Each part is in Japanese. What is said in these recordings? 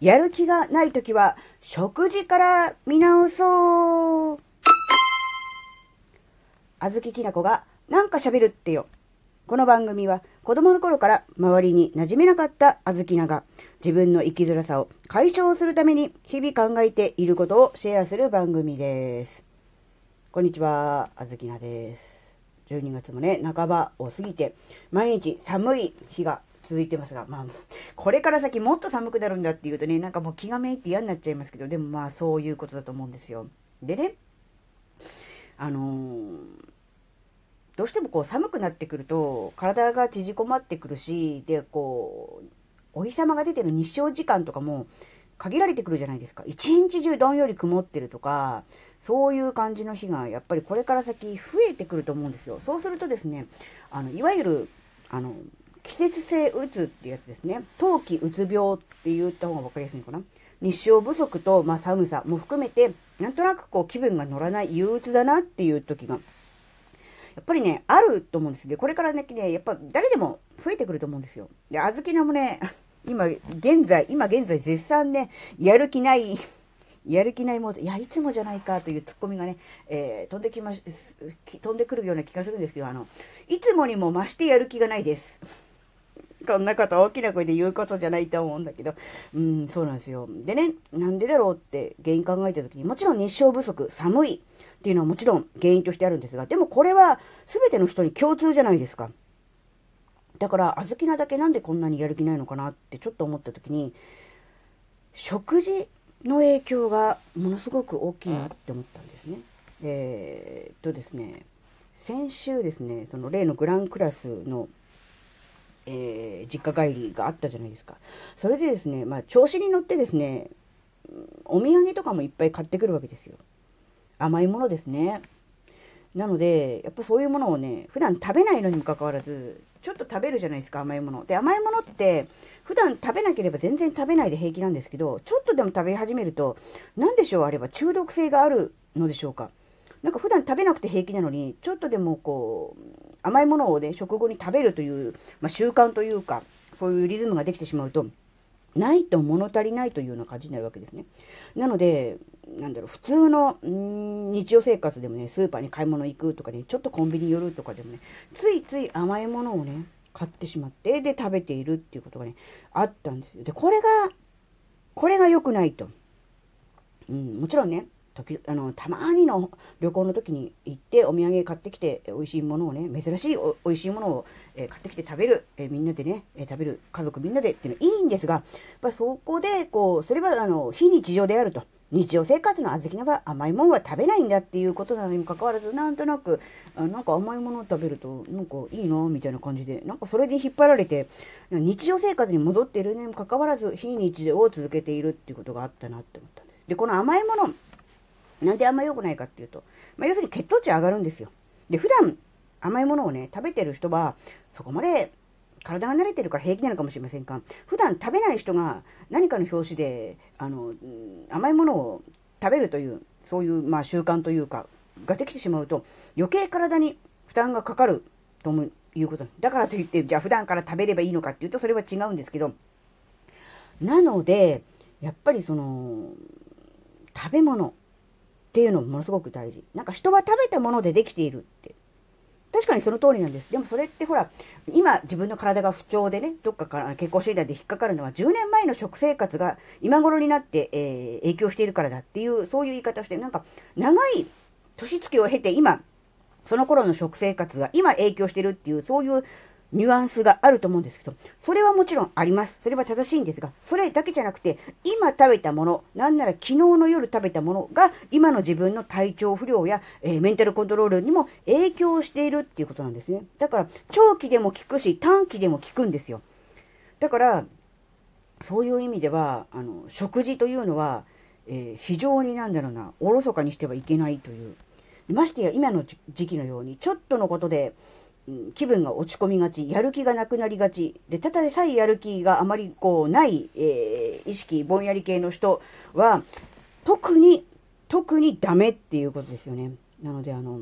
やる気がないときは、食事から見直そう。あずききなこが、なんか喋るってよ。この番組は、子供の頃から周りに馴染めなかったあずきなが、自分の生きづらさを解消するために日々考えていることをシェアする番組です。こんにちは、あずきなです。12月もね、半ばを過ぎて、毎日寒い日が続いてますが、まあ、これから先もっと寒くなるんだっていうとね、なんかもう気がめいって嫌になっちゃいますけど、でもまあそういうことだと思うんですよ。でね、あのー、どうしてもこう寒くなってくると、体が縮こまってくるし、で、こう、お日様が出てる日照時間とかも限られてくるじゃないですか。一日中どんより曇ってるとか、そういう感じの日がやっぱりこれから先増えてくると思うんですよ。そうするとですね、あの、いわゆる、あの、季節性うつっていうやつですね。冬季うつ病って言った方が分かりやすいのかな。日照不足と、まあ、寒さも含めて、なんとなくこう気分が乗らない憂鬱だなっていう時が、やっぱりね、あると思うんですで、これからね、やっぱ誰でも増えてくると思うんですよ。で、あずきなもね、今、現在、今現在絶賛ね、やる気ないやる気ないモード、いや、いつもじゃないかというツッコミがね、えー、飛んできまし、飛んでくるような気がするんですけど、あの、いつもにも増してやる気がないです。こんなこと大きな声で言うことじゃないと思うんだけど、うん、そうなんですよ。でね、なんでだろうって原因考えた時に、もちろん日照不足、寒いっていうのはもちろん原因としてあるんですが、でもこれは全ての人に共通じゃないですか。だから、小豆菜だけなんでこんなにやる気ないのかなってちょっと思った時に、食事の影響がものすごく大きいなって思ったんですね。えー、っとですね、先週ですね、その例のグランクラスのえー、実家帰りがあったじゃないですか。それでですね、まあ、調子に乗ってですね、お土産とかもいっぱい買ってくるわけですよ。甘いものですね。なので、やっぱそういうものをね、普段食べないのにもかかわらず、ちょっと食べるじゃないですか、甘いもの。で、甘いものって、普段食べなければ全然食べないで平気なんですけど、ちょっとでも食べ始めると、何でしょう、あれば中毒性があるのでしょうか。なんか普段食べなくて平気なのに、ちょっとでもこう、甘いものをね、食後に食べるという、まあ、習慣というか、そういうリズムができてしまうと、ないと物足りないというような感じになるわけですね。なので、なんだろう、普通の、ん日常生活でもね、スーパーに買い物行くとかね、ちょっとコンビニ寄るとかでもね、ついつい甘いものをね、買ってしまって、で、食べているっていうことがね、あったんですよ。で、これが、これが良くないと。うん、もちろんね、時あのたまにの旅行の時に行ってお土産買ってきて美味しいものをね珍しいお美味しいものを、え買ってきて食べる、えみんなでね、え食べる。家族みんなでっていうのはいいんですがやっぱそこでこうそれはあの非日常であると。日常生活の小豆菜は甘いものは食べないんだっていうことなのにもかかわらずなんとなくあなんか甘いものを食べるとなんかいいなみたいな感じでなんかそれで引っ張られて日常生活に戻っているにもかかわらず非日常を続けているっていうことがあったなって思ったんです。でこの甘いものなんであんま良くないかっていうと、まあ、要するに血糖値上がるんですよ。で、普段甘いものをね、食べてる人は、そこまで体が慣れてるから平気なのかもしれませんが、普段食べない人が何かの表紙で、あの、甘いものを食べるという、そういう、まあ、習慣というか、ができてしまうと、余計体に負担がかかるということ。だからといって、じゃあ普段から食べればいいのかっていうと、それは違うんですけど、なので、やっぱりその、食べ物、っていうのもものすごく大事。なんか人は食べたものでできているって。確かにその通りなんです。でもそれってほら、今自分の体が不調でね、どっかから健康診断で引っかかるのは10年前の食生活が今頃になって、えー、影響しているからだっていう、そういう言い方をして、なんか長い年月を経て今、その頃の食生活が今影響してるっていう、そういうニュアンスがあると思うんですけど、それはもちろんあります。それは正しいんですが、それだけじゃなくて、今食べたもの、なんなら昨日の夜食べたものが、今の自分の体調不良や、えー、メンタルコントロールにも影響しているっていうことなんですね。だから、長期でも効くし、短期でも効くんですよ。だから、そういう意味では、あの、食事というのは、えー、非常になんだろうな、おろそかにしてはいけないという。ましてや今の時期のように、ちょっとのことで、気分が落ち込みがち、やる気がなくなりがち、で、ただでさえやる気があまりこうない、えー、意識、ぼんやり系の人は、特に、特にダメっていうことですよね。なので、あの、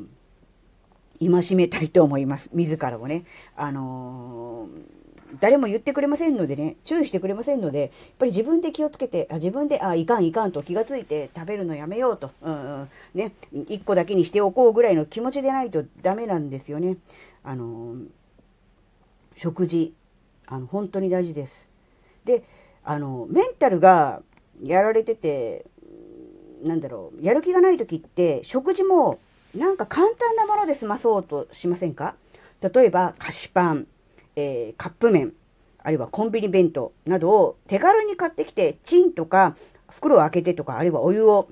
戒めたいと思います。自らをね。あのー、誰も言ってくれませんのでね、注意してくれませんので、やっぱり自分で気をつけて、あ自分で、あ、いかんいかんと気がついて食べるのやめようと、うんうん、ね、一個だけにしておこうぐらいの気持ちでないとダメなんですよね。あの食事、あの、本当に大事です。で、あの、メンタルがやられてて、なんだろう、やる気がない時って、食事もなんか簡単なもので済まそうとしませんか？例えば、菓子パン、えー、カップ麺、あるいはコンビニ弁当などを手軽に買ってきて、チンとか、袋を開けてとか、あるいはお湯を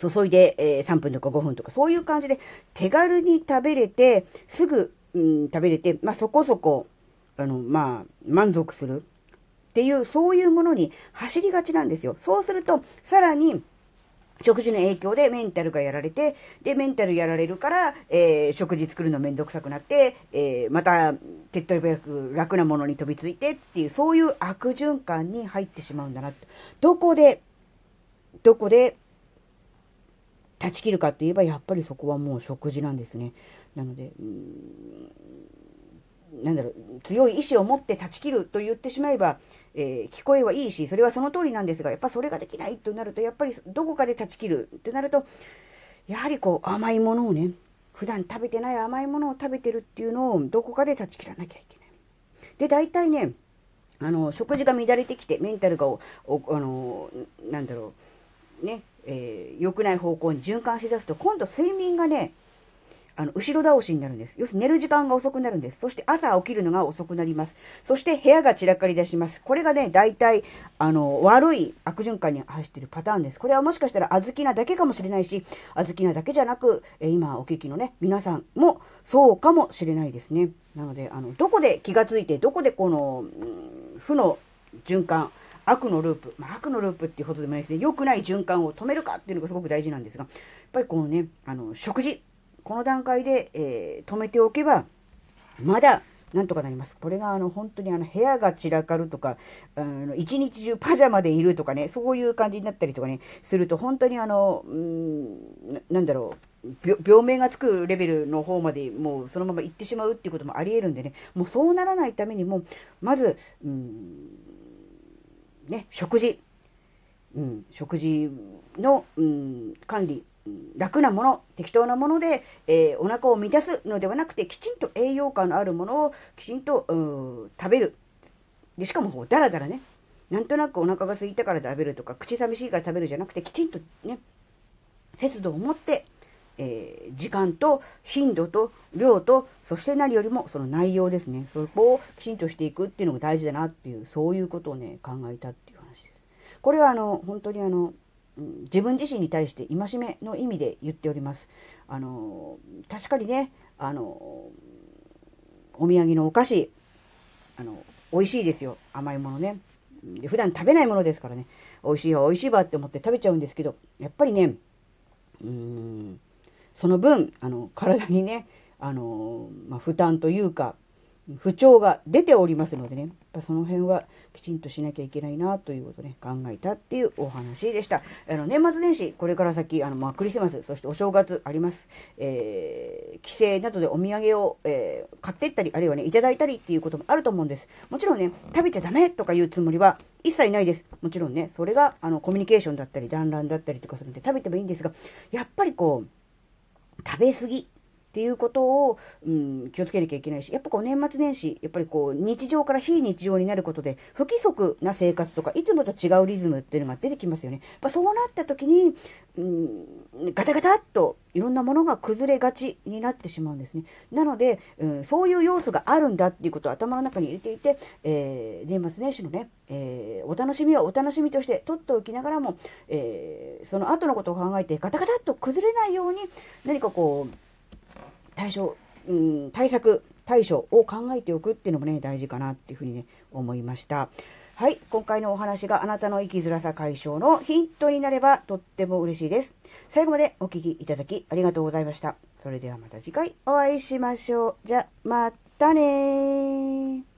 注いで、え、3分とか5分とか、そういう感じで手軽に食べれて、すぐ、うん、食べれて、まあ、そこそこ、あの、まあ、満足するっていう、そういうものに走りがちなんですよ。そうすると、さらに、食事の影響でメンタルがやられて、で、メンタルやられるから、えー、食事作るのめんどくさくなって、えー、また、手っ取り早く楽なものに飛びついてっていう、そういう悪循環に入ってしまうんだな。どこで、どこで、断ち切るかって言えば、やっぱりそこはもう食事なんですね。なので、なんだろう、強い意志を持って断ち切ると言ってしまえば、えー、聞こえはいいし、それはその通りなんですが、やっぱそれができないとなると、やっぱりどこかで断ち切るってなると、やはりこう甘いものをね、普段食べてない甘いものを食べてるっていうのをどこかで断ち切らなきゃいけない。で、大体ね、あの、食事が乱れてきて、メンタルがお、あの、なんだろう、ね、えー、良くない方向に循環しだすと、今度睡眠がね、あの、後ろ倒しになるんです。要するに寝る時間が遅くなるんです。そして朝起きるのが遅くなります。そして部屋が散らかり出します。これがね、大体、あの、悪い悪循環に走ってるパターンです。これはもしかしたら小豆なだけかもしれないし、小豆なだけじゃなく、え今お聞きのね、皆さんもそうかもしれないですね。なので、あの、どこで気がついて、どこでこの、負の循環、悪のループ、まあ、悪のループっていうことでもないですね、良くない循環を止めるかっていうのがすごく大事なんですが、やっぱりこのね、あの、食事、この段階で、えー、止めておけば、まだ、なんとかなります。これが、あの、本当にあの、部屋が散らかるとか、あの、一日中パジャマでいるとかね、そういう感じになったりとかね、すると、本当にあの、うん、なんだろう、病名がつくレベルの方までもうそのまま行ってしまうっていうこともあり得るんでね、もうそうならないためにも、まず、うん、ね、食事、うん、食事の、うん、管理、楽なもの、適当なもので、えー、お腹を満たすのではなくて、きちんと栄養価のあるものをきちんと食べる。で、しかもこう、だらだらね、なんとなくお腹が空いたから食べるとか、口寂しいから食べるじゃなくて、きちんとね、節度を持って、えー、時間と頻度と量と、そして何よりもその内容ですね。そこをきちんとしていくっていうのが大事だなっていう、そういうことをね、考えたっていう話です。これはあの、本当にあの、自分自身に対して戒めの意味で言っております。あの、確かにね、あの、お土産のお菓子、あの、美味しいですよ。甘いものね。で普段食べないものですからね。美味しいわ、美味しいわって思って食べちゃうんですけど、やっぱりね、うーん、その分、あの、体にね、あの、まあ、負担というか、不調が出ておりますのでね、やっぱその辺はきちんとしなきゃいけないなということね、考えたっていうお話でした。あの、年末年始、これから先、あの、まあ、クリスマス、そしてお正月あります。えー、帰省などでお土産を、えー、買っていったり、あるいはね、いただいたりっていうこともあると思うんです。もちろんね、食べちゃダメとかいうつもりは一切ないです。もちろんね、それが、あの、コミュニケーションだったり、団らんだったりとかするんで食べてもいいんですが、やっぱりこう、食べ過ぎっていうことを、うん、気をつけなきゃいけないし、やっぱこう年末年始、やっぱりこう日常から非日常になることで、不規則な生活とか、いつもと違うリズムっていうのが出てきますよね。やっぱそうなった時に、うん、ガタガタっといろんなものが崩れがちになってしまうんですね。なので、うん、そういう要素があるんだっていうことを頭の中に入れていて、えー、年末年始のね、えー、お楽しみはお楽しみとして取っておきながらも、えー、その後のことを考えてガタガタっと崩れないように、何かこう、対処、うん、対策、対処を考えておくっていうのもね、大事かなっていうふうにね、思いました。はい。今回のお話があなたの生きづらさ解消のヒントになればとっても嬉しいです。最後までお聴きいただきありがとうございました。それではまた次回お会いしましょう。じゃ、またね